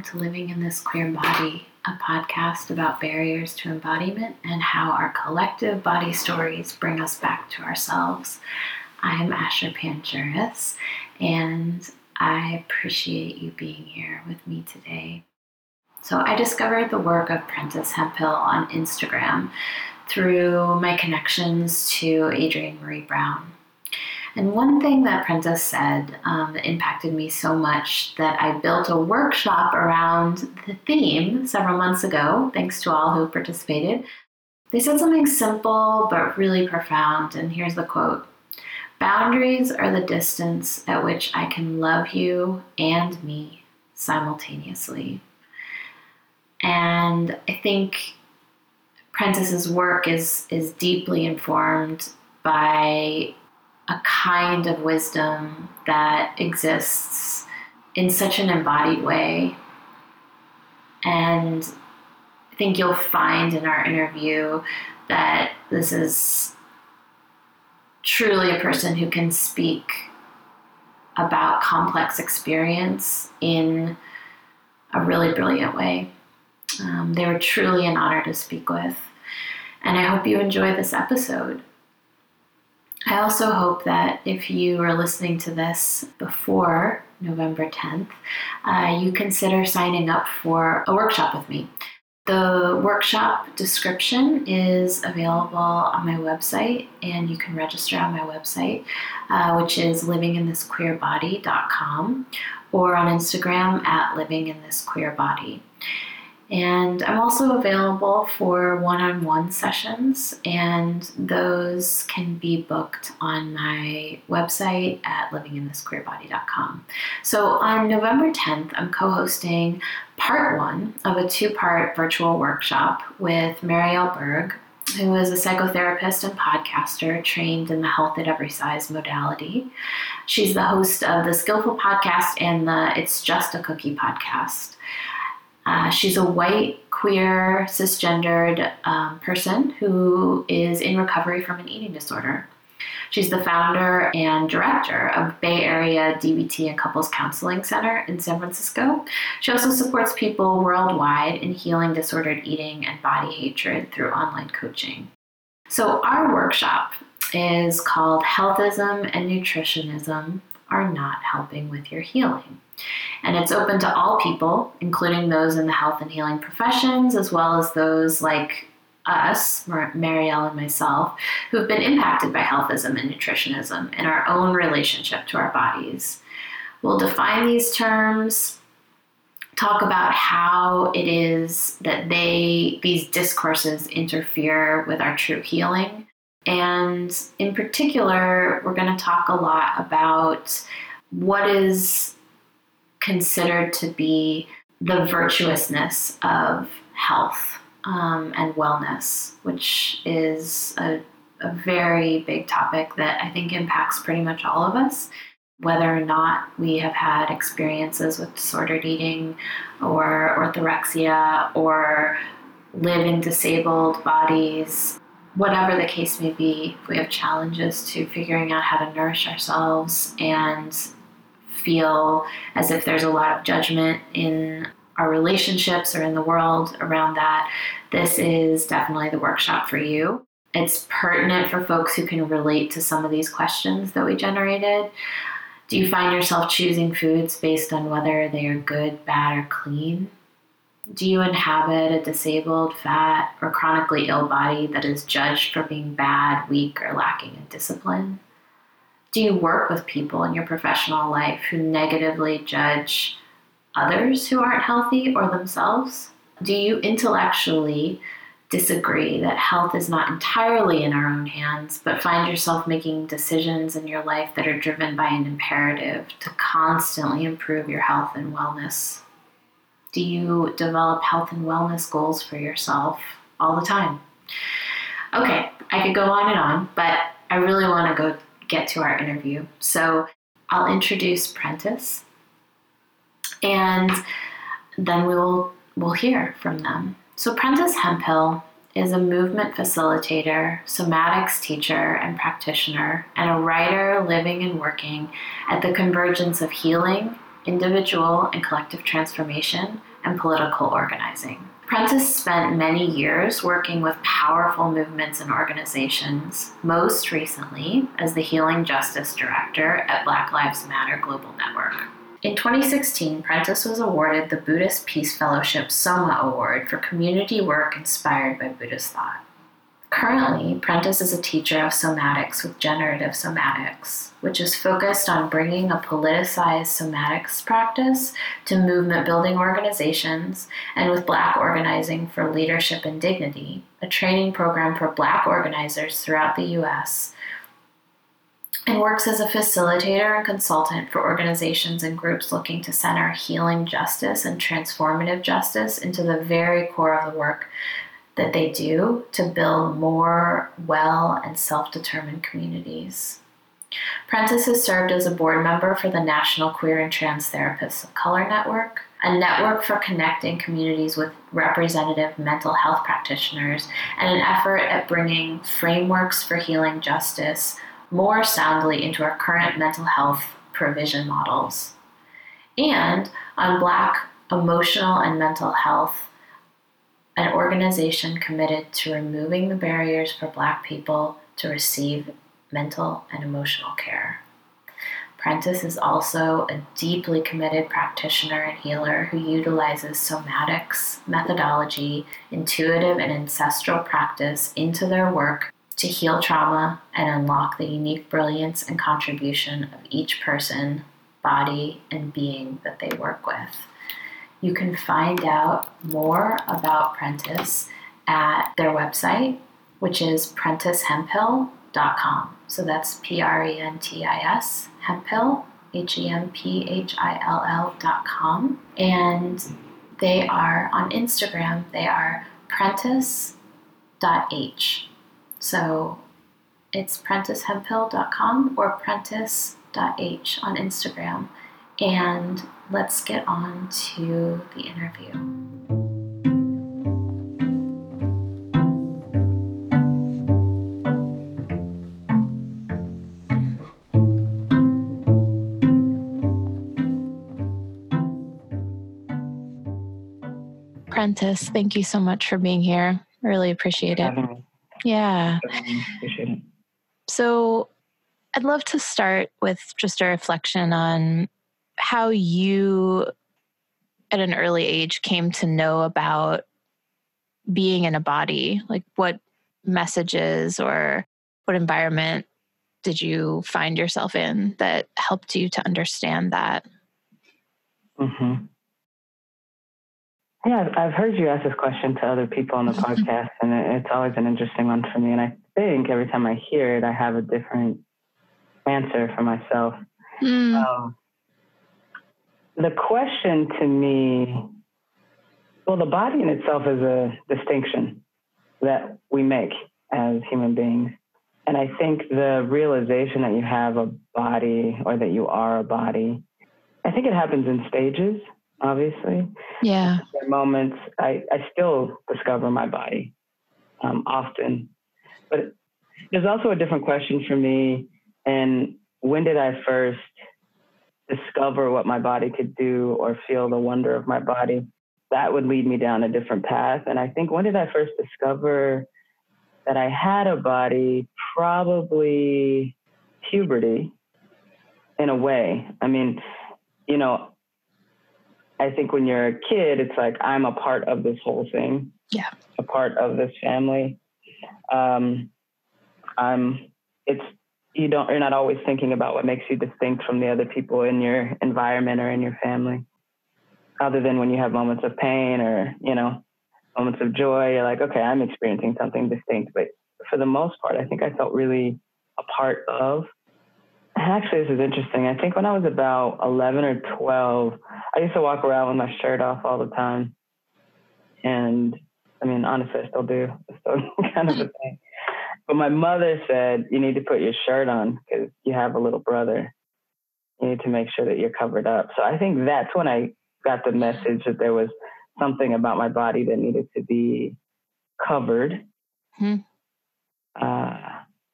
welcome to Living in This Queer Body, a podcast about barriers to embodiment and how our collective body stories bring us back to ourselves. I'm Asher Pandjiris, and I appreciate you being here with me today. So, I discovered the work of Prentis Hemphill on Instagram through my connections to Adrienne Maree Brown. And one thing that Prentis said um, impacted me so much that I built a workshop around the theme several months ago, thanks to all who participated. They said something simple but really profound, and here's the quote Boundaries are the distance at which I can love you and me simultaneously. And I think Prentis's work is, is deeply informed by a kind of wisdom that exists in such an embodied way. And I think you'll find in our interview that this is truly a person who can speak about complex experience in a really brilliant way. Um, they were truly an honor to speak with. And I hope you enjoy this episode. I also hope that if you are listening to this before November 10th, uh, you consider signing up for a workshop with me. The workshop description is available on my website, and you can register on my website, uh, which is livinginthisqueerbody.com, or on Instagram at livinginthisqueerbody. And I'm also available for one on one sessions, and those can be booked on my website at livinginthisqueerbody.com. So on November 10th, I'm co hosting part one of a two part virtual workshop with Marielle Berg, who is a psychotherapist and podcaster trained in the health at every size modality. She's the host of the Skillful podcast and the It's Just a Cookie podcast. Uh, she's a white, queer, cisgendered um, person who is in recovery from an eating disorder. She's the founder and director of Bay Area DBT and Couples Counseling Center in San Francisco. She also supports people worldwide in healing disordered eating and body hatred through online coaching. So, our workshop is called Healthism and Nutritionism Are Not Helping with Your Healing. And it's open to all people, including those in the health and healing professions, as well as those like us, Marielle and myself, who have been impacted by healthism and nutritionism in our own relationship to our bodies. We'll define these terms, talk about how it is that they these discourses interfere with our true healing. And in particular, we're going to talk a lot about what is considered to be the virtuousness of health um, and wellness, which is a, a very big topic that I think impacts pretty much all of us. Whether or not we have had experiences with disordered eating or orthorexia or live in disabled bodies, whatever the case may be, if we have challenges to figuring out how to nourish ourselves and feel as if there's a lot of judgment in our relationships or in the world around that, this is definitely the workshop for you. It's pertinent for folks who can relate to some of these questions that we generated. Do you find yourself choosing foods based on whether they are good, bad, or clean? Do you inhabit a disabled, fat, or chronically ill body that is judged for being bad, weak, or lacking in discipline? Do you work with people in your professional life who negatively judge others who aren't healthy or themselves? Do you intellectually disagree that health is not entirely in our own hands, but find yourself making decisions in your life that are driven by an imperative to constantly improve your health and wellness? Do you develop health and wellness goals for yourself all the time? Okay, I could go on and on, but I really want to go get to our interview. So I'll introduce Prentis and then we will we'll hear from them. So Prentis Hemphill is a movement facilitator, somatics teacher and practitioner, and a writer living and working at the convergence of healing, individual and collective transformation, and political organizing. Prentis spent many years working with powerful movements and organizations, most recently as the Healing Justice Director at Black Lives Matter Global Network. In 2016, Prentis was awarded the Buddhist Peace Fellowship Soma Award for community work inspired by Buddhist thought. Currently, Prentis is a teacher of somatics with generative somatics, which is focused on bringing a politicized somatics practice to movement building organizations and with Black Organizing for Leadership and Dignity, a training program for Black organizers throughout the U.S and works as a facilitator and consultant for organizations and groups looking to center healing justice and transformative justice into the very core of the work that they do to build more well and self determined communities. Prentis has served as a board member for the National Queer and Trans Therapists of Color Network, a network for connecting communities with representative mental health practitioners, and an effort at bringing frameworks for healing justice more soundly into our current mental health provision models. And on Black emotional and mental health, an organization committed to removing the barriers for Black people to receive mental and emotional care. Prentis is also a deeply committed practitioner and healer who utilizes somatics, methodology, intuitive and ancestral practice into their work to heal trauma and unlock the unique brilliance and contribution of each person, body, and being that they work with. You can find out more about Prentis at their website, which is prentishemphill.com. So that's P R E N T I S, Hemphill, H E M P H I L L.com. And they are on Instagram, they are prentis.h. So it's prentishemphill.com or prentis.h on Instagram. And let's get on to the interview. Prentis, thank you so much for being here. Really appreciate it. Yeah. appreciate it. So I'd love to start with just a reflection on how you, at an early age, came to know about being in a body. Like, what messages or what environment did you find yourself in that helped you to understand that? Mm-hmm. Yeah, I've heard you ask this question to other people on the mm-hmm. podcast, and it's always an interesting one for me. And I think every time I hear it, I have a different answer for myself. Mm. Um, the question to me, well, the body in itself is a distinction that we make as human beings. And I think the realization that you have a body or that you are a body, I think it happens in stages obviously. Yeah. There moments I, I still discover my body um, often. But there's also a different question for me. And when did I first discover what my body could do or feel the wonder of my body? That would lead me down a different path. And I think when did I first discover that I had a body? Probably puberty in a way. I mean, you know, I think when you're a kid, it's like I'm a part of this whole thing. Yeah. A part of this family. Um, I'm. It's you don't. You're not always thinking about what makes you distinct from the other people in your environment or in your family. Other than when you have moments of pain or you know moments of joy, you're like, okay, I'm experiencing something distinct. But for the most part, I think I felt really a part of Actually, this is interesting. I think when I was about 11 or 12, I used to walk around with my shirt off all the time. And I mean, honestly, I still do. It's still kind of a thing. But my mother said, you need to put your shirt on because you have a little brother. You need to make sure that you're covered up. So I think that's when I got the message that there was something about my body that needed to be covered. hmm uh,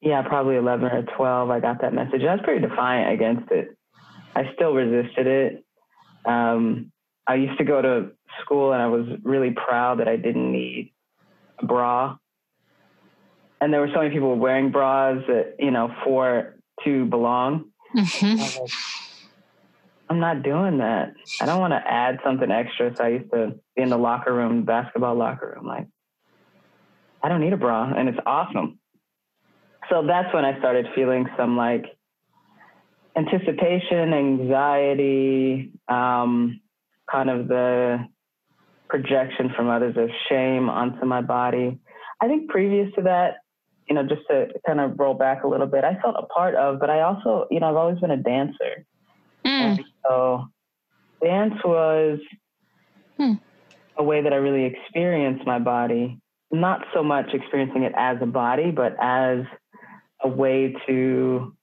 yeah, probably 11 or 12, I got that message. I was pretty defiant against it. I still resisted it. Um, I used to go to school and I was really proud that I didn't need a bra. And there were so many people wearing bras that, you know, for to belong. hmm I'm not doing that. I don't want to add something extra. So I used to be in the locker room, basketball locker room, like, I don't need a bra. And it's awesome. So that's when I started feeling some like anticipation, anxiety, um, kind of the projection from others of shame onto my body. I think previous to that, you know, just to kind of roll back a little bit, I felt a part of, but I also, you know, I've always been a dancer. Mm. So dance was Hmm. a way that I really experienced my body, not so much experiencing it as a body, but as a way to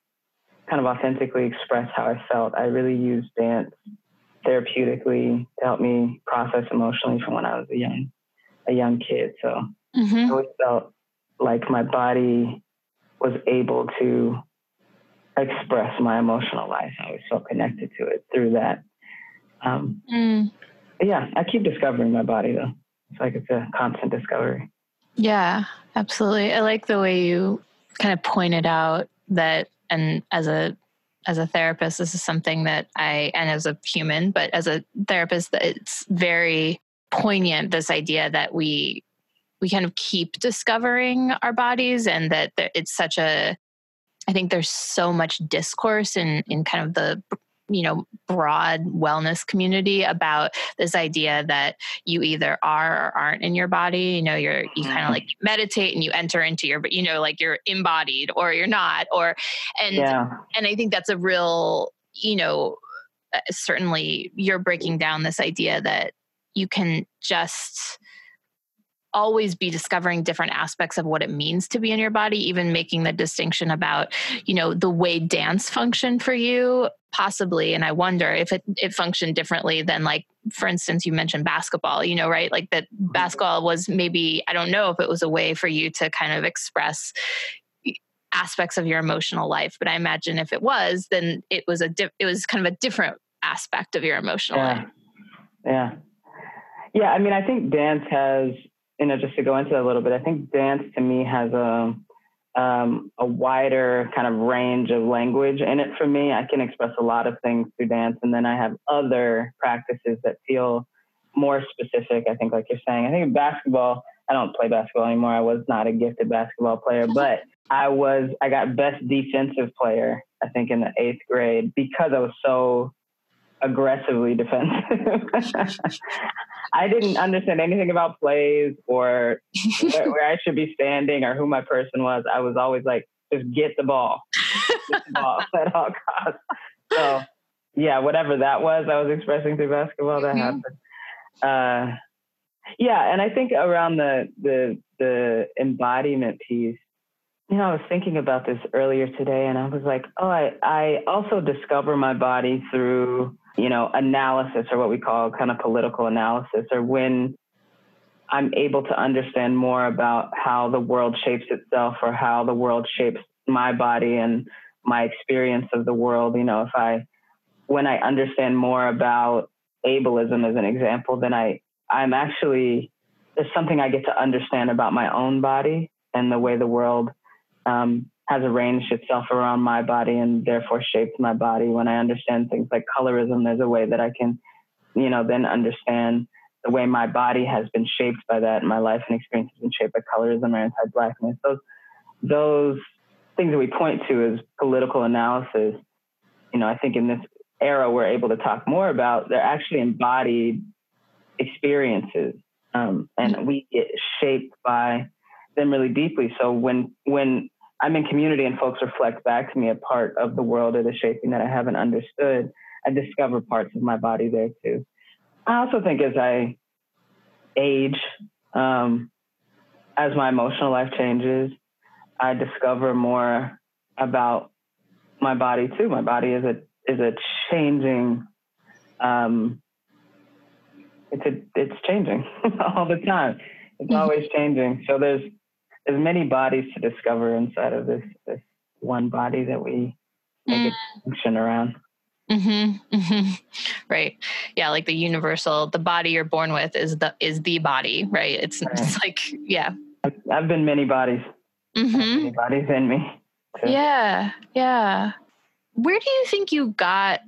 kind of authentically express how I felt. I really used dance therapeutically to help me process emotionally from when I was a young a young kid. So I hmm always felt like my body was able to express my emotional life. I was so connected to it through that. Um, Mm. yeah, I keep discovering my body though. It's like it's a constant discovery. Yeah, absolutely. I like the way you kind of pointed out that, and as a as a therapist, this is something that I, and as a human, but as a therapist, that it's very poignant. This idea that we we kind of keep discovering our bodies, and that it's such a. I think there's so much discourse in in kind of the you know broad wellness community about this idea that you either are or aren't in your body you know you're you kind of like meditate and you enter into your but you know like you're embodied or you're not or and Yeah. and i think that's a real you know uh, certainly you're breaking down this idea that you can just always be discovering different aspects of what it means to be in your body even making the distinction about you know the way dance functioned for you possibly and i wonder if it, it functioned differently than like for instance you mentioned basketball you know right like that mm-hmm. basketball was maybe i don't know if it was a way for you to kind of express aspects of your emotional life but i imagine if it was then it was a di- it was kind of a different aspect of your emotional Yeah. life Yeah. Yeah. I mean, I think dance has, you know, just to go into that a little bit, I think dance to me has a, um, a wider kind of range of language in it for me. I can express a lot of things through dance. And then I have other practices that feel more specific. I think, like you're saying, I think in basketball, I don't play basketball anymore. I was not a gifted basketball player, but I was, I got best defensive player, I think, in the eighth grade because I was so aggressively defensive. I didn't understand anything about plays or where, where I should be standing or who my person was. I was always like, just get the ball, get the ball at all costs. So, yeah, whatever that was, I was expressing through basketball. That Mhm. happened. Uh, yeah, and I think around the the the embodiment piece, you know, I was thinking about this earlier today, and I was like, oh, I I also discover my body through you know analysis or what we call kind of political analysis, or when I'm able to understand more about how the world shapes itself or how the world shapes my body and my experience of the world. You know, if I when I understand more about ableism as an example, then I I'm actually there's something I get to understand about my own body and the way the world um, has arranged itself around my body and therefore shaped my body. When I understand things like colorism, there's a way that I can, you know, then understand the way my body has been shaped by that. My life and experience has been shaped by colorism or anti-blackness. Those those things that we point to as political analysis. You know, I think in this era we're able to talk more about. They're actually embodied experiences, um, and we get shaped by them really deeply. So when when I'm in community and folks reflect back to me a part of the world or the shaping that I haven't understood, I discover parts of my body there too. I also think as I age, um, as my emotional life changes, I discover more about my body too. My body is a is a changing. Um, it's a it's changing all the time. It's Mhm. always changing. So there's there's many bodies to discover inside of this this one body that we make a function around. Mm-hmm, hmm Right. Yeah. Like the universal, the body you're born with is the is the body, right? It's, Right. it's like, yeah. I've, I've been many bodies, hmm many bodies in me. too. Yeah. Yeah. Where do you think you got?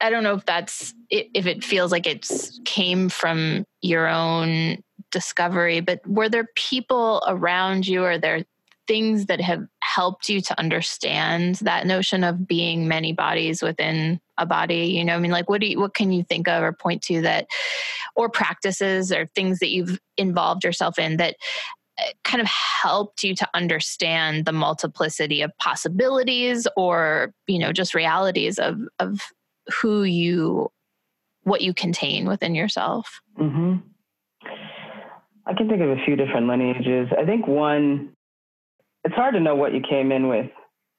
I don't know if that's if it feels like it's came from your own discovery, but were there people around you? Or there things that have helped you to understand that notion of being many bodies within a body? You know, I mean, like, what do you, what can you think of or point to that, or practices or things that you've involved yourself in that uh, kind of helped you to understand the multiplicity of possibilities or you know just realities of of who you what you contain within yourself hmm I can think of a few different lineages. I think one, it's hard to know what you came in with,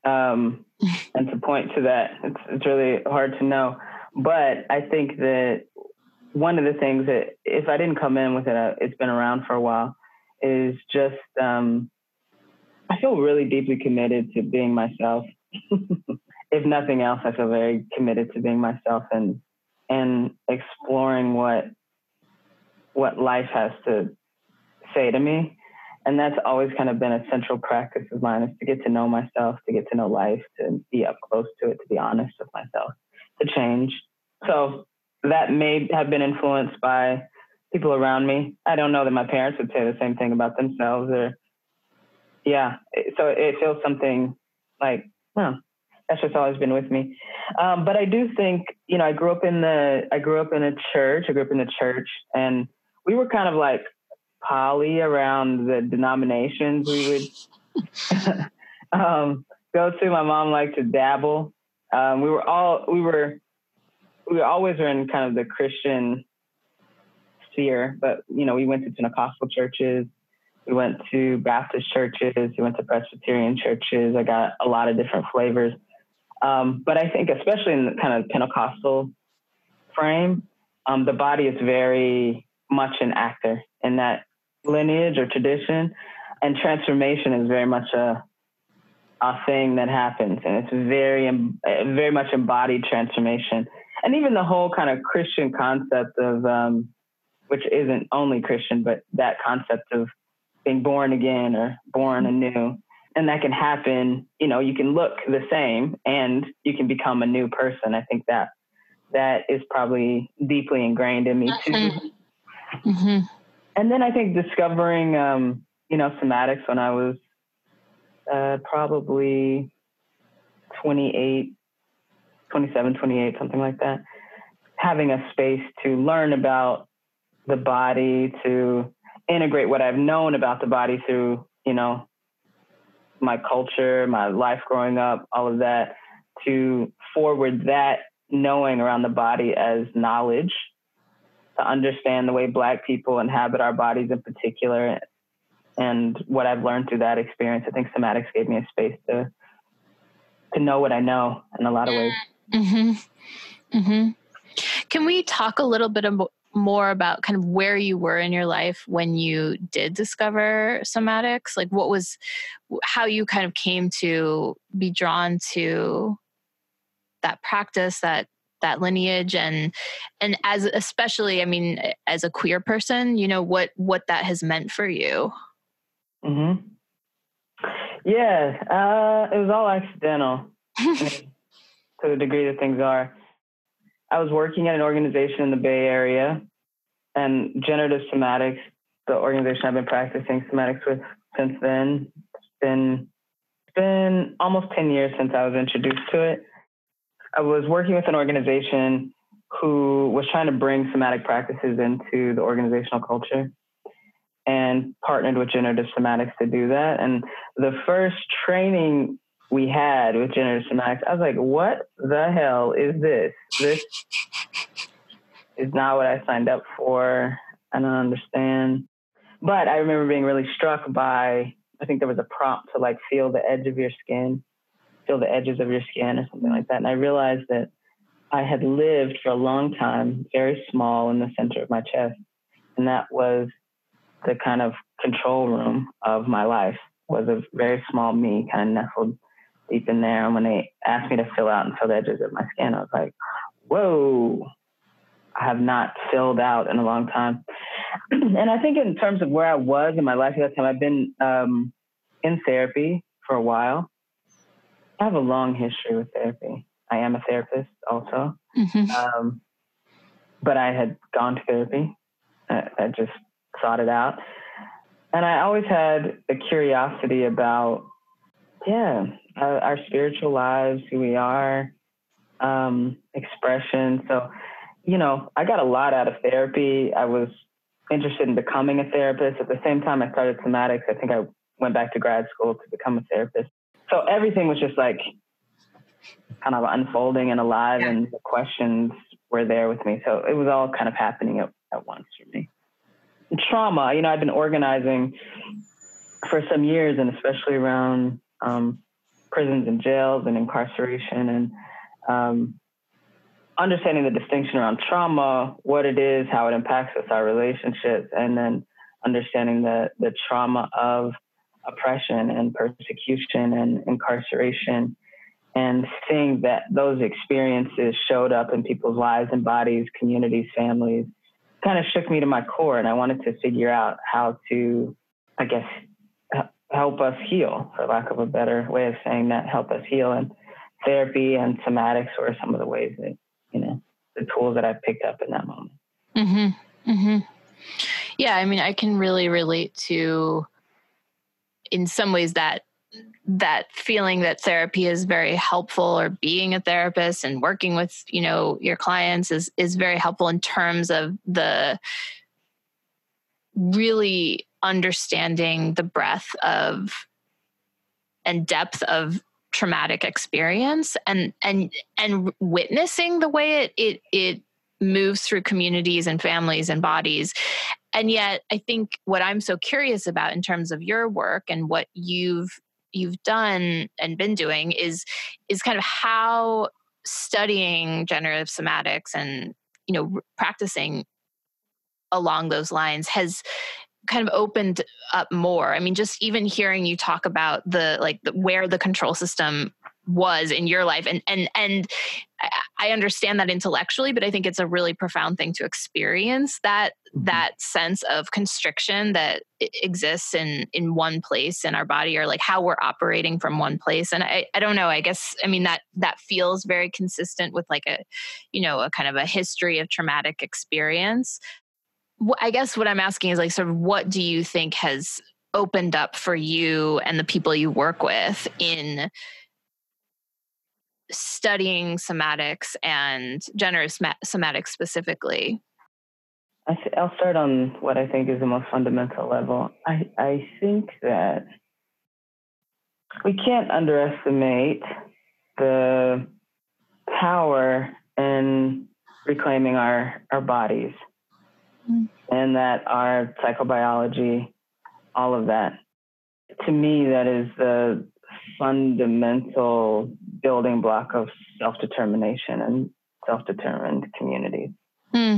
um, and to point to that, it's, it's really hard to know. But I think that one of the things that, if I didn't come in with it, uh, it's been around for a while, is just um, I feel really deeply committed to being myself. if nothing else, I feel very committed to being myself and and exploring what what life has to say to me. And that's always kind of been a central practice of mine is to get to know myself, to get to know life, to be up close to it, to be honest with myself, to change. So that may have been influenced by people around me. I don't know that my parents would say the same thing about themselves or yeah. So it feels something like, oh, that's just always been with me. Um, but I do think, you know, I grew up in the, I grew up in a church. I grew up in the church, and we were kind of like poly around the denominations we would um, go to. My mom liked to dabble. Um, we were all, we were, we always were in kind of the Christian sphere, but you know, we went to Pentecostal churches. We went to Baptist churches. We went to Presbyterian churches. I got a lot of different flavors. Um, but I think, especially in the kind of Pentecostal frame, um, the body is very much an actor in that lineage or tradition, and transformation is very much a a thing that happens, and it's very very much embodied transformation, and even the whole kind of Christian concept of um, which isn't only Christian, but that concept of being born again or born anew and that can happen you know you can look the same and you can become a new person. I think that that is probably deeply ingrained in me too. Hmm and then i think discovering um you know somatics when i was uh probably 28 27 28 something like that having a space to learn about the body to integrate what i've known about the body through you know my culture, my life growing up, all of that, to forward that knowing around the body as knowledge, to understand the way Black people inhabit our bodies in particular, and what I've learned through that experience. I think somatics gave me a space to to know what I know in a lot of ways. Mm-hmm. Mm-hmm. Can we talk a little bit more about kind of where you were in your life when you did discover somatics? Like, what was how you kind of came to be drawn to that practice, that that lineage, and and as especially, I mean, as a queer person, you know what what that has meant for you. hmm Yeah, uh, it was all accidental. To the degree that things are. I was working at an organization in the Bay Area, and Generative Somatics, the organization I've been practicing somatics with since then, it's been it's been almost ten years since I was introduced to it. I was working with an organization who was trying to bring somatic practices into the organizational culture and partnered with Generative Somatics to do that. And the first training we had with Generative Somatics, I was like, what the hell is this? This is not what I signed up for. I don't understand. But I remember being really struck by, I think there was a prompt to like feel the edge of your skin, feel the edges of your skin or something like that. And I realized that I had lived for a long time very small in the center of my chest. And that was the kind of control room of my life was a very small me kind of nestled deep in there. And when they asked me to fill out and fill the edges of my skin, I was like, whoa, I have not filled out in a long time. and I think in terms of where I was in my life at that time, I've been um, in therapy for a while. I have a long history with therapy. I am a therapist also. Mhm. Um, but I had gone to therapy. I, I just sought it out. And I always had a curiosity about, yeah, our, our spiritual lives, who we are, um, expression. So, you know, I got a lot out of therapy. I was interested in becoming a therapist. At the same time, I started somatics. I think I went back to grad school to become a therapist. So everything was just like kind of unfolding and alive, and the questions were there with me. So it was all kind of happening at, at once for me. Trauma, you know, I've been organizing for some years, and especially around um, prisons and jails and incarceration, and um, understanding the distinction around trauma, what it is, how it impacts us, our relationships, and then understanding the the trauma of oppression and persecution and incarceration and seeing that those experiences showed up in people's lives and bodies, communities, families, kind of shook me to my core. And I wanted to figure out how to, I guess, help us heal, for lack of a better way of saying that, help us heal. And therapy and somatics were some of the ways that, you know, the tools that I picked up in that moment. Mm-hmm. Mm-hmm. Yeah, I mean, I can really relate to, in some ways, that that feeling that therapy is very helpful, or being a therapist and working with you know your clients is is very helpful in terms of the really understanding the breadth of and depth of traumatic experience and and and witnessing the way it it it moves through communities and families and bodies and yet i think what i'm so curious about in terms of your work and what you've you've done and been doing is is kind of how studying generative somatics and you know practicing along those lines has kind of opened up more. I mean just even hearing you talk about the like the, where the control system was in your life and and and I- i understand that intellectually but i think it's a really profound thing to experience that mm-hmm. that sense of constriction that exists in in one place in our body or like how we're operating from one place and i i don't know i guess i mean that that feels very consistent with like a you know a kind of a history of traumatic experience. I guess what i'm asking is like sort of what do you think has opened up for you and the people you work with in studying somatics and soma- somatics specifically I th- I'll start on what I think is the most fundamental level. I, I think that we can't underestimate the power in reclaiming our, our bodies Mm. and that our psychobiology, all of that. To me, that is the fundamental building block of self determination and self determined communities Hmm.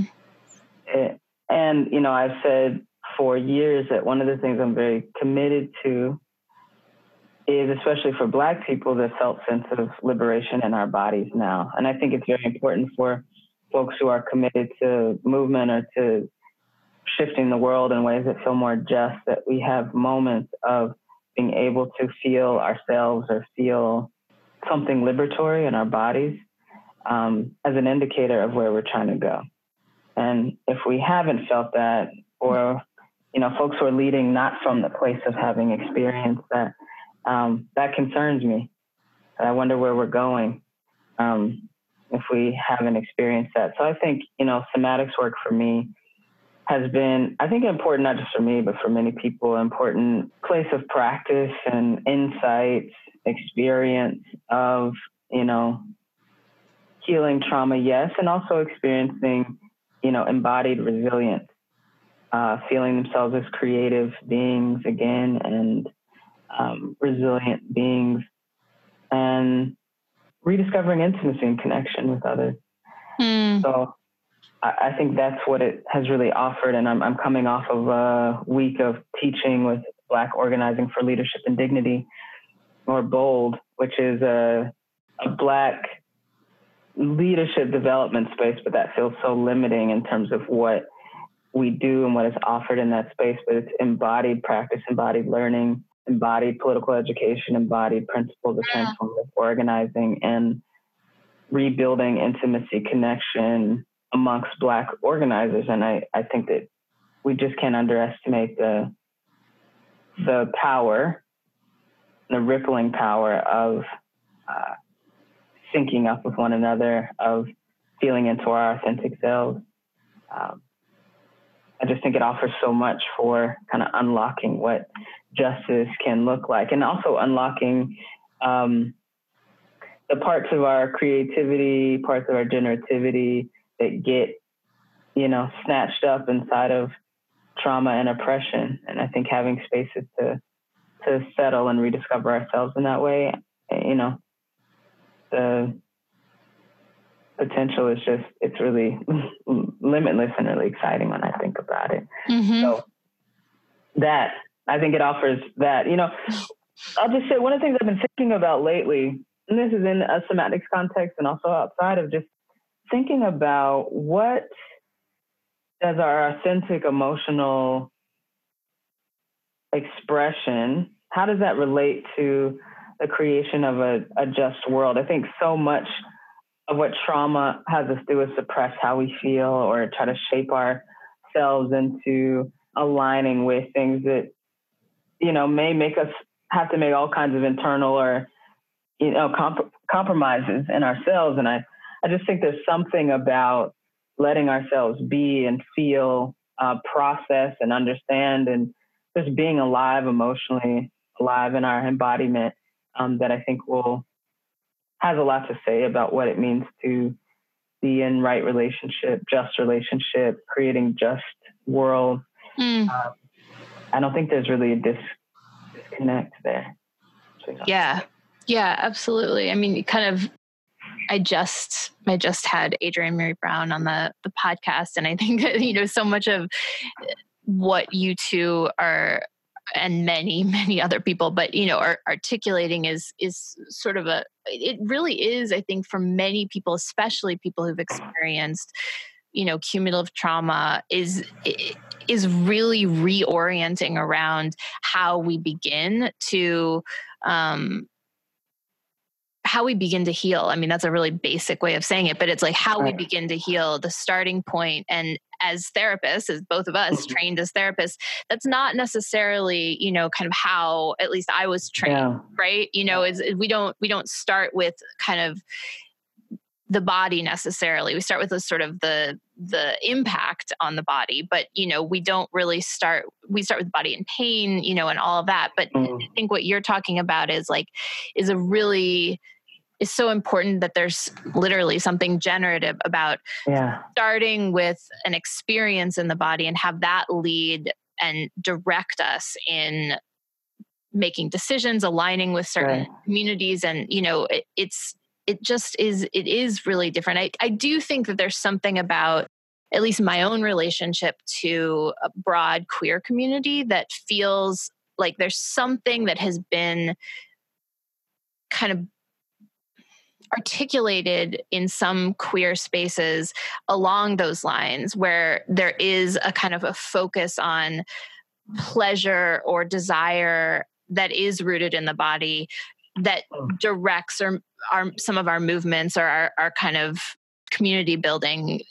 it, and you know i've said for years that one of the things i'm very committed to is especially for black people the felt sense of liberation in our bodies now and i think it's very important for folks who are committed to movement or to shifting the world in ways that feel more just that we have moments of being able to feel ourselves or feel something liberatory in our bodies um, as an indicator of where we're trying to go and if we haven't felt that, or you know, folks who are leading not from the place of having experienced that, um, that concerns me. I wonder where we're going um, if we haven't experienced that. So I think you know, somatics work for me has been, I think, important not just for me, but for many people, important place of practice and insights, experience of you know, healing trauma, yes, and also experiencing you know, embodied resilience, uh, feeling themselves as creative beings again and um, resilient beings, and rediscovering intimacy and connection with others. Hmm. So I, I think that's what it has really offered. And I'm, I'm coming off of a week of teaching with Black Organizing for Leadership and Dignity, or BOLD, which is a, a Black leadership development space, but that feels so limiting in terms of what we do and what is offered in that space. But it's embodied practice, embodied learning, embodied political education, embodied principles of transformative organizing, and rebuilding intimacy, connection amongst Black organizers. And I, I think that we just can't underestimate the the power, the rippling power of uh, syncing up with one another, of feeling into our authentic selves. Um, I just think it offers so much for kind of unlocking what justice can look like, and also unlocking um, the parts of our creativity, parts of our generativity that get, you know, snatched up inside of trauma and oppression. And I think having spaces to to settle and rediscover ourselves in that way, you know, the potential is just it's really limitless and really exciting when I think about it. Mm-hmm. So that I think it offers that. You know, I'll just say one of the things I've been thinking about lately, and this is in a somatics context and also outside of just thinking about what does our authentic emotional expression, how does that relate to the creation of a, a just world? I think so much of what trauma has us do is suppress how we feel or try to shape ourselves into aligning with things that, you know, may make us have to make all kinds of internal or, you know, comp- compromises in ourselves. And I, I just think there's something about letting ourselves be and feel, uh, process and understand and just being alive emotionally, alive in our embodiment um, that I think will has a lot to say about what it means to be in right relationship, just relationship, creating just world. Mm. Um, I don't think there's really a dis- disconnect there. Yeah. Yeah, absolutely. I mean, kind of I just I just had Adrienne Maree Brown on the the podcast and I think that, you know so much of what you two are and many many other people but you know are articulating is is sort of a it really is i think for many people especially people who've experienced you know cumulative trauma is is really reorienting around how we begin to um how we begin to heal. I mean, that's a really basic way of saying it, but it's like how we begin to heal, the starting point. And as therapists, as both of us Mhm. trained as therapists, that's not necessarily, you know, kind of how at least I was trained, Yeah. right? You know, is we don't we don't start with kind of the body necessarily. We start with the sort of the the impact on the body, but you know, we don't really start we start with body and pain, you know, and all of that. But Mm. I think what you're talking about is like is a really is so important that there's literally something generative about Yeah. starting with an experience in the body and have that lead and direct us in making decisions aligning with certain Right. communities and you know it, it's it just is it is really different I, I do think that there's something about at least my own relationship to a broad queer community that feels like there's something that has been kind of articulated in some queer spaces along those lines where there is a kind of a focus on pleasure or desire that is rooted in the body that Mm. directs or our some of our movements or our, our kind of community building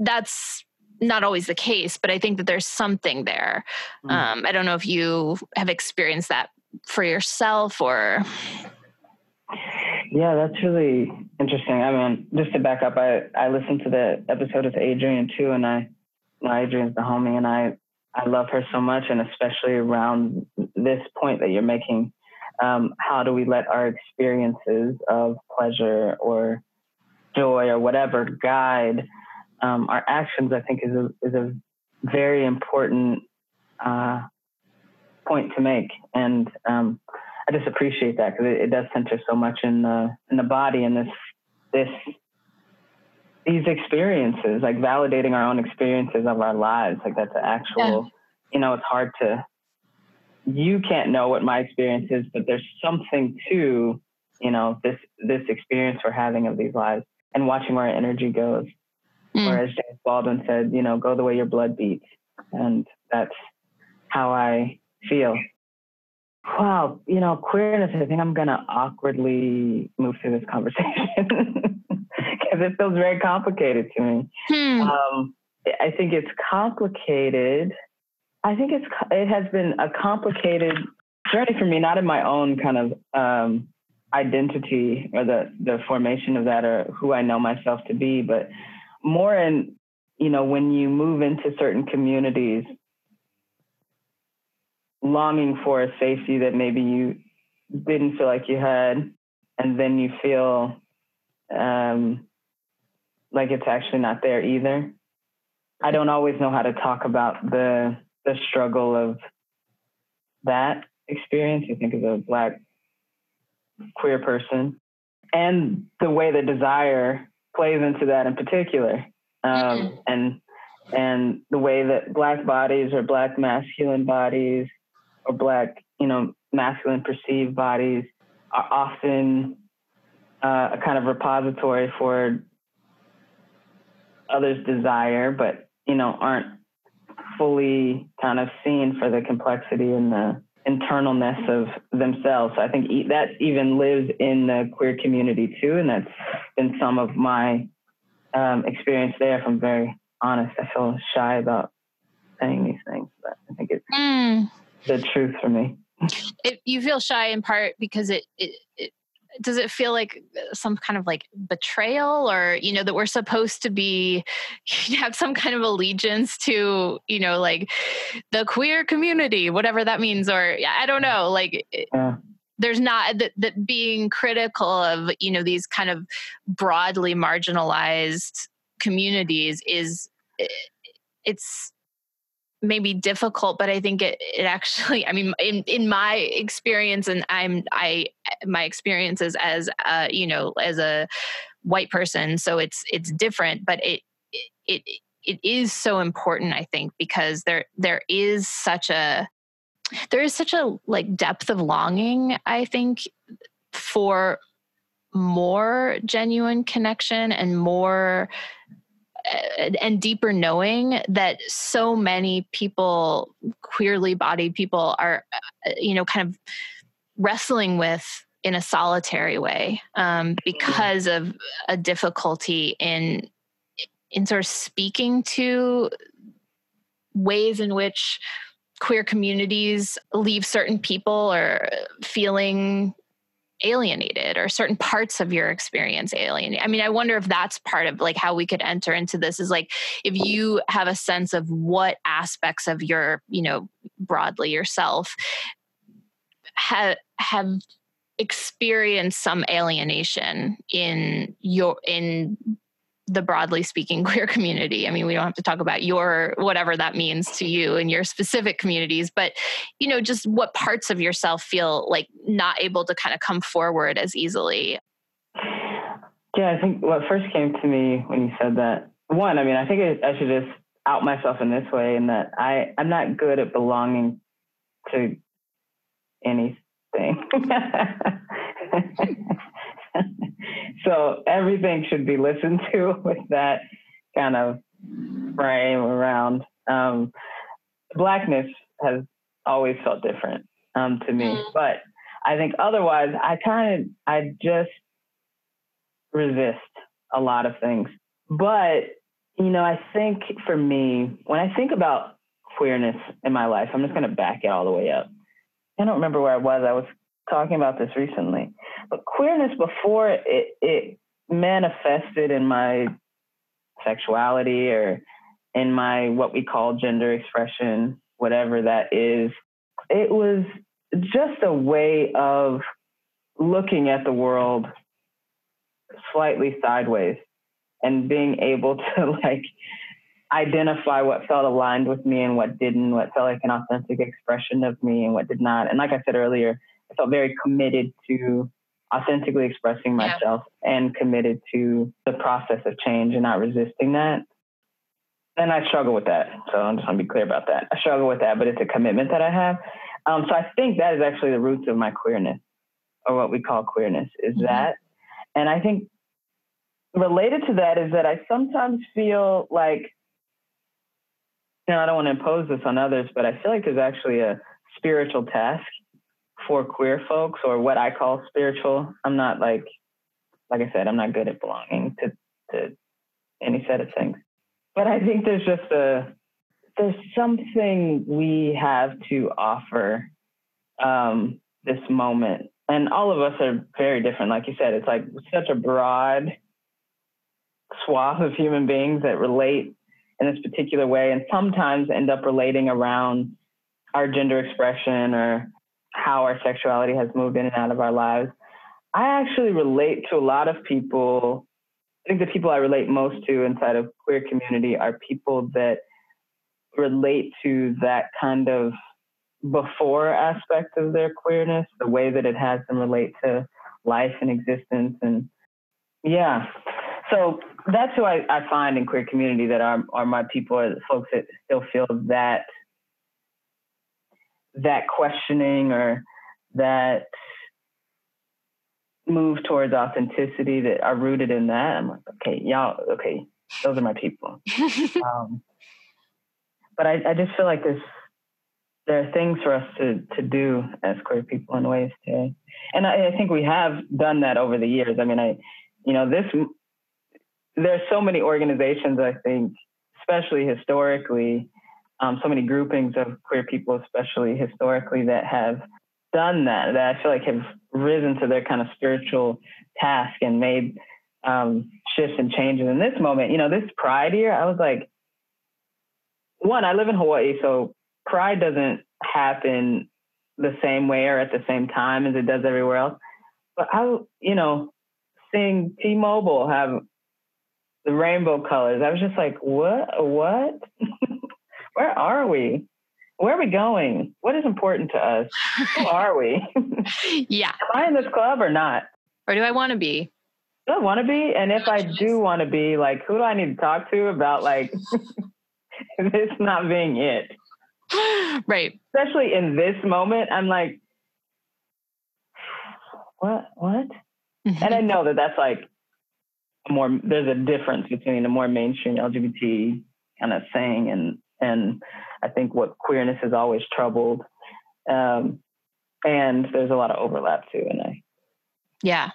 that's not always the case but i think that there's something there Mm. um, i don't know if you have experienced that for yourself or Yeah, that's really interesting. I mean, just to back up, I, I listened to the episode with Adrienne too, and I, well, Adrienne's the homie, and I, I love her so much, and especially around this point that you're making. Um, how do we let our experiences of pleasure or joy or whatever guide um, our actions? I think is a is a very important uh, point to make, and um, I just appreciate that because it, it does center so much in the in the body and this this these experiences, like validating our own experiences of our lives. Like that's an actual, Yeah. you know, it's hard to, you can't know what my experience is, but there's something to, you know, this, this experience we're having of these lives and watching where our energy goes. Mm. Or as James Baldwin said, you know, go the way your blood beats. And that's how I feel. Wow, you know, queerness, I think I'm going to awkwardly move through this conversation because it feels very complicated to me. Hmm. Um, I think it's complicated. I think it's it has been a complicated journey for me, not in my own kind of um, identity or the the formation of that or who I know myself to be, but more in you know when you move into certain communities, longing for a safety that maybe you didn't feel like you had, and then you feel um, like it's actually not there either. I don't always know how to talk about the the struggle of that experience. I think as a black queer person, and the way that desire plays into that in particular, um, Mhm. and and the way that black bodies or black masculine bodies or black you know masculine perceived bodies are often uh, a kind of repository for others' desire, but you know aren't fully kind of seen for the complexity and the internalness of themselves. So I think that even lives in the queer community too, and that's been some of my um, experience there. If I'm very honest, I feel shy about saying these things, but I think it's Mm. The truth for me. It, you feel shy in part because it, it, it does it feel like some kind of like betrayal or you know that we're supposed to be have some kind of allegiance to you know like the queer community whatever that means or i don't know like Yeah. there's not that, that being critical of you know these kind of broadly marginalized communities is it- it's maybe difficult but i think it, it actually i mean in in my experience and i'm i my experiences as uh you know as a white person so it's it's different but it it it is so important i think because there there is such a there is such a like depth of longing i think for more genuine connection and more and deeper knowing that so many people queerly bodied people are uh, you know kind of wrestling with in a solitary way um, because of a difficulty in in sort of speaking to ways in which queer communities leave certain people or feeling alienated or certain parts of your experience alienated. I mean, I wonder if that's part of like how we could enter into this is like if you have a sense of what aspects of your, you know, broadly yourself have have experienced some alienation in your in the broadly speaking queer community. I mean, we don't have to talk about your whatever that means to you and your specific communities, but you know, just what parts of yourself feel like not able to kind of come forward as easily. Yeah, I think what first came to me when you said that, one, I mean, I think I, I should just out myself in this way in that I, I'm not good at belonging to anything. so everything should be listened to with that kind of frame around. Um, blackness has always felt different um, to me, Mm. but I think otherwise, I kind of, I just resist a lot of things. But, you know, I think for me, when I think about queerness in my life, I'm just going to back it all the way up. I don't remember where I was. I was talking about this recently. But queerness before it, it manifested in my sexuality or in my what we call gender expression, whatever that is, it was just a way of looking at the world slightly sideways and being able to like identify what felt aligned with me and what didn't, what felt like an authentic expression of me and what did not. And like I said earlier, I felt very committed to authentically expressing Yeah. myself and committed to the process of change and not resisting that. And I struggle with that. So I'm just going to be clear about that. I struggle with that, but it's a commitment that I have. Um, so I think that is actually the roots of my queerness or what we call queerness is Mhm. that. And I think related to that is that I sometimes feel like, you know, I don't want to impose this on others, but I feel like there's actually a spiritual task for queer folks or what I call spiritual. I'm not like, like I said, I'm not good at belonging to, to any set of things. But I think there's just a, there's something we have to offer um, this moment. And all of us are very different. Like you said, it's like such a broad swath of human beings that relate in this particular way and sometimes end up relating around our gender expression or how our sexuality has moved in and out of our lives. I actually relate to a lot of people. I think the people I relate most to inside of queer community are people that relate to that kind of before aspect of their queerness, the way that it has them relate to life and existence. And yeah, so that's who I, I find in queer community that are, are my people, are the folks that still feel that that questioning or that move towards authenticity that are rooted in that. I'm like, okay, y'all, okay, those are my people. Um, but I, I just feel like there's there are things for us to to do as queer people in ways to, and I, I think we have done that over the years. I mean, I, you know, this there's so many organizations. I think, especially historically, um, so many groupings of queer people, especially historically, that have done that. That I feel like have risen to their kind of spiritual task and made um, shifts and changes. In this moment, you know, this Pride year, I was like, one, I live in Hawaii, so Pride doesn't happen the same way or at the same time as it does everywhere else. But I, you know, seeing T-Mobile have the rainbow colors, I was just like, what? What? Where are we? Where are we going? What is important to us? Who are we? Yeah. Am. I in this club or not? Or do I want to be? Do I want to be? And if I do want to be, like, who do I need to talk to about like this not being it? right. Especially in this moment, I'm like, what? What? Mm-hmm. And I know that that's like more. There's a difference between a more mainstream LGBT kind of thing and and I think what queerness has always troubled. Um, and there's a lot of overlap too. And I Yeah.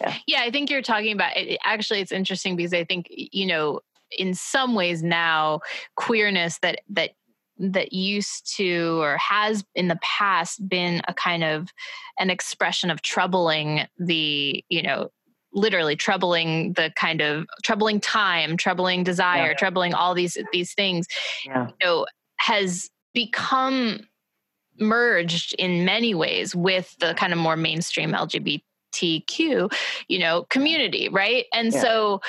Yeah. Yeah, I think you're talking about it. Actually, it's interesting because I think you know, in some ways now, queerness that that that used to or has in the past been a kind of an expression of troubling the you know literally troubling the kind of troubling time troubling desire Yeah. troubling all these these things yeah you know has become merged in many ways with the kind of more mainstream LGBTQ, you know, community, right? And Yeah. so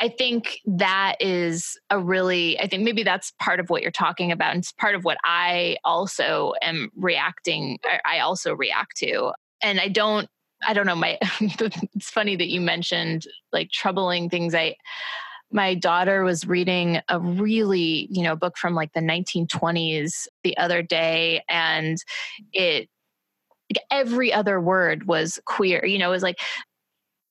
I think that is a really I think maybe that's part of what you're talking about and it's part of what I also am reacting I- I also react to. And I don't I don't know my it's funny that you mentioned like troubling things. I my daughter was reading a really you know book from like the 1920s the other day and it like every other word was queer you know it was like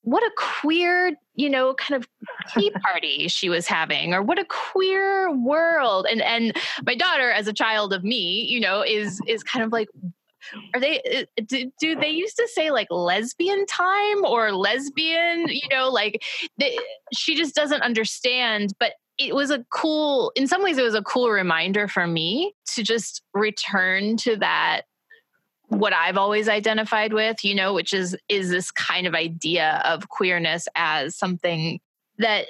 what a queer you know kind of tea party she was having or what a queer world and and my daughter as a child of me you know is is kind of like are they uh, do, do they used to say like lesbian time or lesbian you know like they, she just doesn't understand but it was a cool in some ways it was a cool reminder for me to just return to that what i've always identified with you know which is is this kind of idea of queerness as something that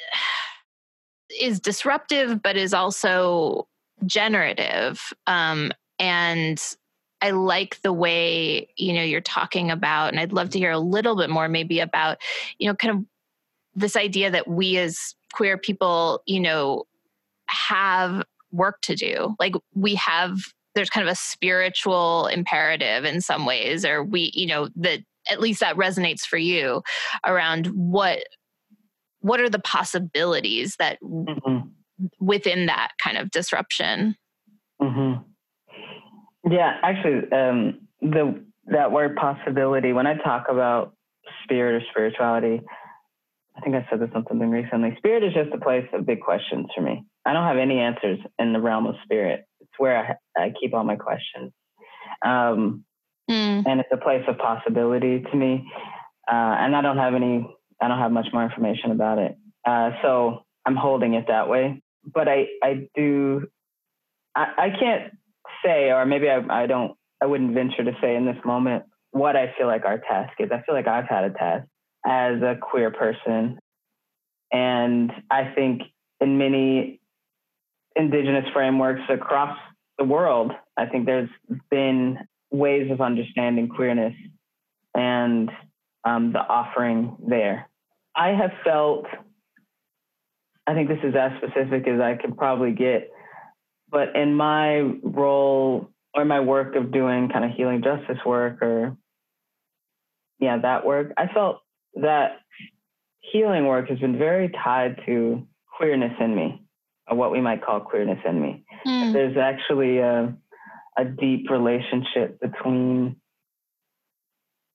is disruptive but is also generative um, and I like the way you know you're talking about, and I'd love to hear a little bit more, maybe about you know, kind of this idea that we as queer people, you know, have work to do. Like we have, there's kind of a spiritual imperative in some ways, or we, you know, that at least that resonates for you around what what are the possibilities that hmm within that kind of disruption? Hmm Yeah, actually, um, the that word possibility. When I talk about spirit or spirituality, I think I said this on something recently. Spirit is just a place of big questions for me. I don't have any answers in the realm of spirit. It's where I, I keep all my questions, um, Mm, and it's a place of possibility to me. Uh, and I don't have any. I don't have much more information about it. Uh, so I'm holding it that way. But I, I do. I, I can't say, or maybe I, I don't. I wouldn't venture to say in this moment what I feel like our task is. I feel like I've had a task as a queer person, and I think in many indigenous frameworks across the world, I think there's been ways of understanding queerness and um, the offering there. I have felt, I think this is as specific as I can probably get, but in my role or my work of doing kind of healing justice work or, yeah, that work, I felt that healing work has been very tied to queerness in me, or what we might call queerness in me. Mm, there's actually a, a deep relationship between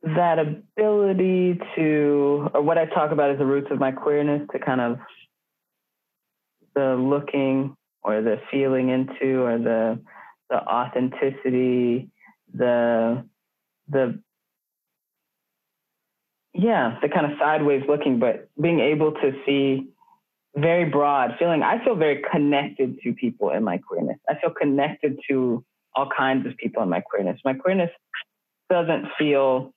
that ability to, or what I talk about as the roots of my queerness, to kind of the looking or the feeling into or the the authenticity, the the yeah, the kind of sideways looking, but being able to see very broad feeling. I feel very connected to people in my queerness. I feel connected to all kinds of people in my queerness. My queerness doesn't feel,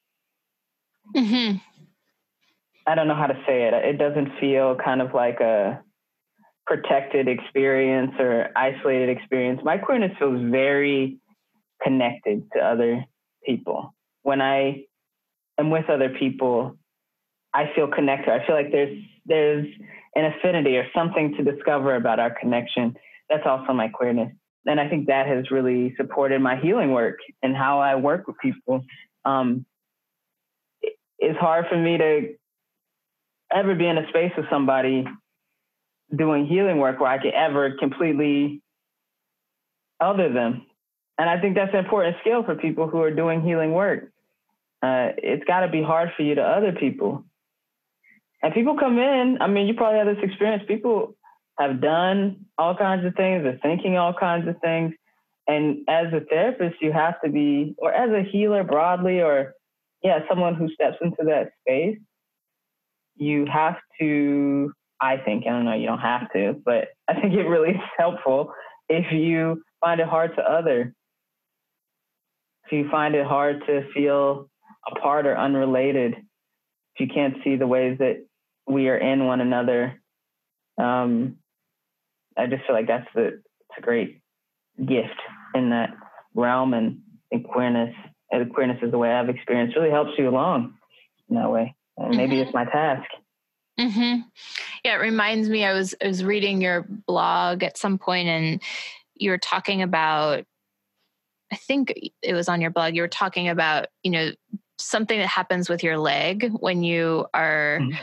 mhm, I don't know how to say it. It doesn't feel kind of like a protected experience or isolated experience. My queerness feels very connected to other people. When I am with other people, I feel connected. I feel like there's there's an affinity or something to discover about our connection. That's also my queerness. And I think that has really supported my healing work and how I work with people. Um, it's hard for me to ever be in a space with somebody doing healing work where I could ever completely other them. And I think that's an important skill for people who are doing healing work. Uh, it's got to be hard for you to other people. And people come in, I mean, you probably have this experience. People have done all kinds of things, they're thinking all kinds of things. And as a therapist, you have to be, or as a healer broadly, or yeah, someone who steps into that space, you have to, I think, I don't know, you don't have to, but I think it really is helpful if you find it hard to other. If you find it hard to feel apart or unrelated, if you can't see the ways that we are in one another, um, I just feel like that's the it's a great gift in that realm, and think queerness, and queerness is the way I've experienced, really helps you along in that way. And maybe it's my task. Mhm. yeah it reminds me i was i was reading your blog at some point and you were talking about i think it was on your blog you were talking about you know something that happens with your leg when you are Mhm.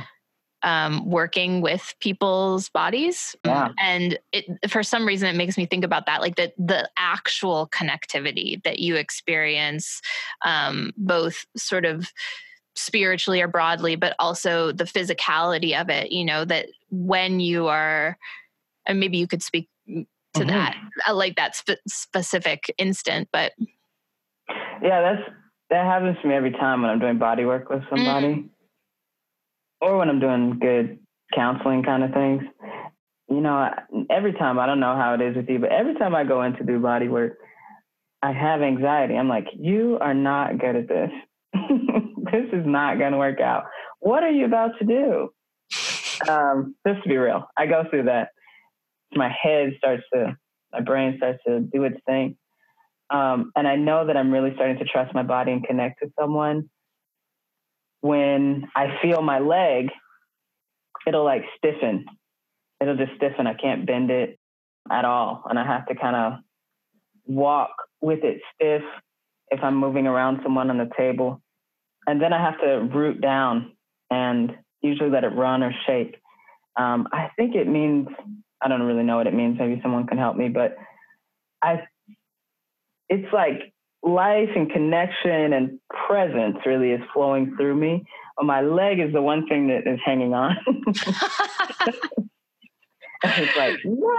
um, working with people's bodies Yeah. and it for some reason it makes me think about that like the the actual connectivity that you experience um, both sort of spiritually or broadly but also the physicality of it you know that when you are and maybe you could speak to Mhm. that I like that spe- specific instant but Yeah, that's that happens to me every time when I'm doing body work with somebody, or when I'm doing good counseling kind of things. You know, I- every time I don't know how it is with you, but every time I go in to do body work, I have anxiety. I'm like, you are not good at this. this is not going to work out. What are you about to do? Um, just to be real, I go through that. My head starts to, my brain starts to do its thing. Um, and I know that I'm really starting to trust my body and connect to someone when I feel my leg, it'll like stiffen. It'll just stiffen. I can't bend it at all. And I have to kind of walk with it stiff if I'm moving around someone on the table. and then I have to root down and usually let it run or shake. Um, I think it means I don't really know what it means. Maybe someone can help me, but I it's like life and connection and presence really is flowing through me. But my leg is the one thing that is hanging on. it's like, no,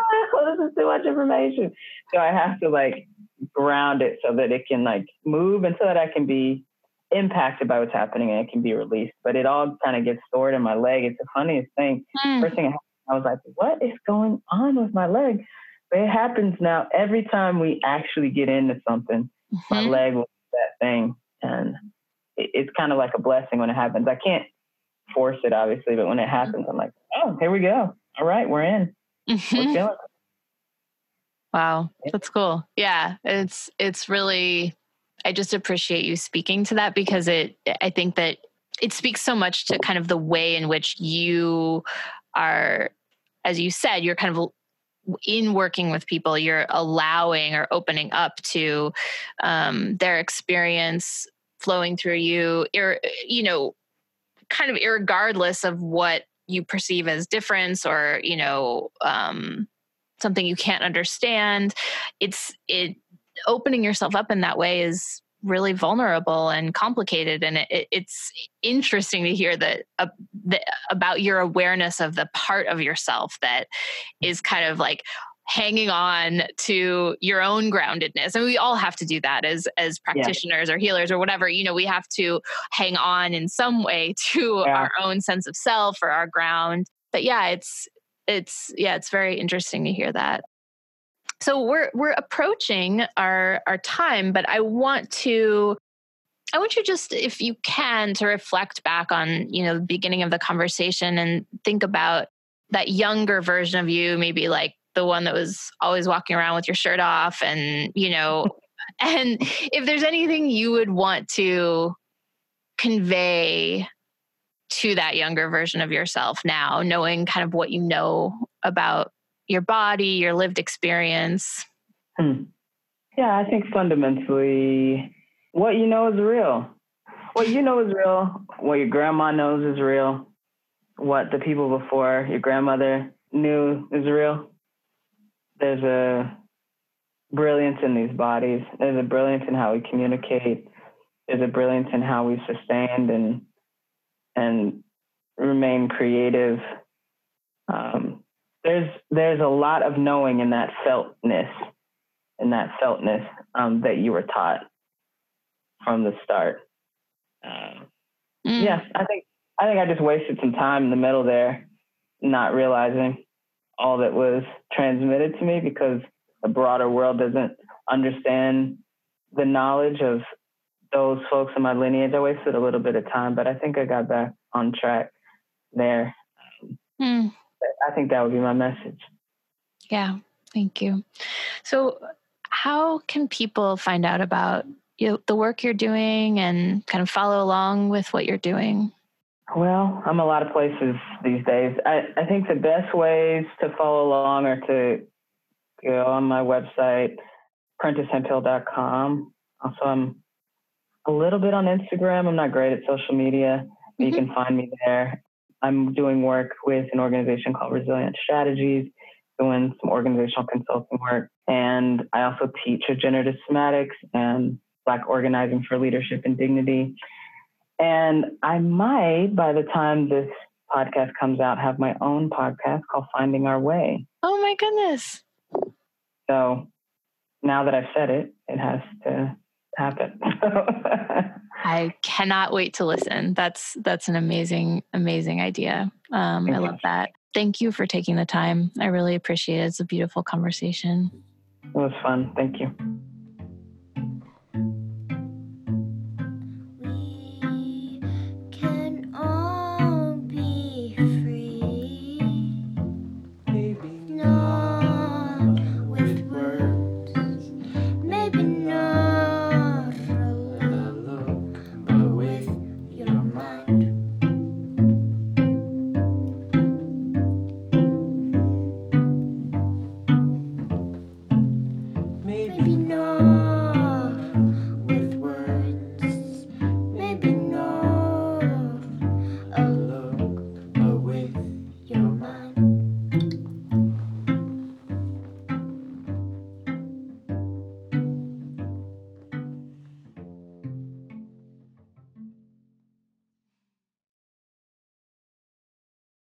this is too much information. So I have to like ground it so that it can like move and so that I can be impacted by what's happening and it can be released. But it all kind of gets stored in my leg. It's the funniest thing. Mm. First thing I was like, what is going on with my leg? But it happens now every time we actually get into something, my Mhm. leg will do that thing. And it, it's kind of like a blessing when it happens. I can't force it, obviously, but when it happens, I'm like, oh, here we go. All right, we're in. We're Mhm. feeling it. Wow, that's cool. Yeah, it's it's really I just appreciate you speaking to that because it I think that it speaks so much to kind of the way in which you are as you said, you're kind of in working with people, you're allowing or opening up to um, their experience flowing through you, ir- you know, kind of regardless of what you perceive as difference or, you know, um, something you can't understand. It's it opening yourself up in that way is really vulnerable and complicated and it, it, it's interesting to hear that, uh, that about your awareness of the part of yourself that is kind of like hanging on to your own groundedness and we all have to do that as as practitioners or healers or whatever you know we have to hang on in some way to Yeah. our own sense of self or our ground but yeah it's it's yeah it's very interesting to hear that. So we're we're approaching our our time but i want to i want you just if you can to reflect back on you know the beginning of the conversation and think about that younger version of you maybe like the one that was always walking around with your shirt off and you know and if there's anything you would want to convey to that younger version of yourself now knowing kind of what you know about your body your lived experience Hmm. Yeah, I think fundamentally, what you know is real. What you know is real. What your grandma knows is real. What the people before your grandmother knew is real. There's a brilliance in these bodies. There's a brilliance in how we communicate. There's a brilliance in how we sustained and and remain creative. Um, there's there's a lot of knowing in that feltness and that feltness um, that you were taught from the start. Um, Mm. yeah, I think I think I just wasted some time in the middle there, not realizing all that was transmitted to me because the broader world doesn't understand the knowledge of those folks in my lineage. I wasted a little bit of time, but I think I got back on track there. Mm. I think that would be my message. Yeah, thank you. So, how can people find out about you the work you're doing and kind of follow along with what you're doing? Well, I'm a lot of places these days. I, I think the best ways to follow along are to go on my website, prentishemphill.com. Also, I'm a little bit on Instagram. I'm not great at social media. but You Mhm. can find me there. I'm doing work with an organization called Resilient Strategies, doing some organizational consulting work. And I also teach regenerative somatics and Black organizing for leadership and dignity. And I might, by the time this podcast comes out, have my own podcast called Finding Our Way. Oh my goodness. So now that I've said it, it has to happen. I cannot wait to listen. That's that's an amazing amazing idea. Um, I love that. Thank you for taking the time. I really appreciate it. It's a beautiful conversation. it was fun. Thank you.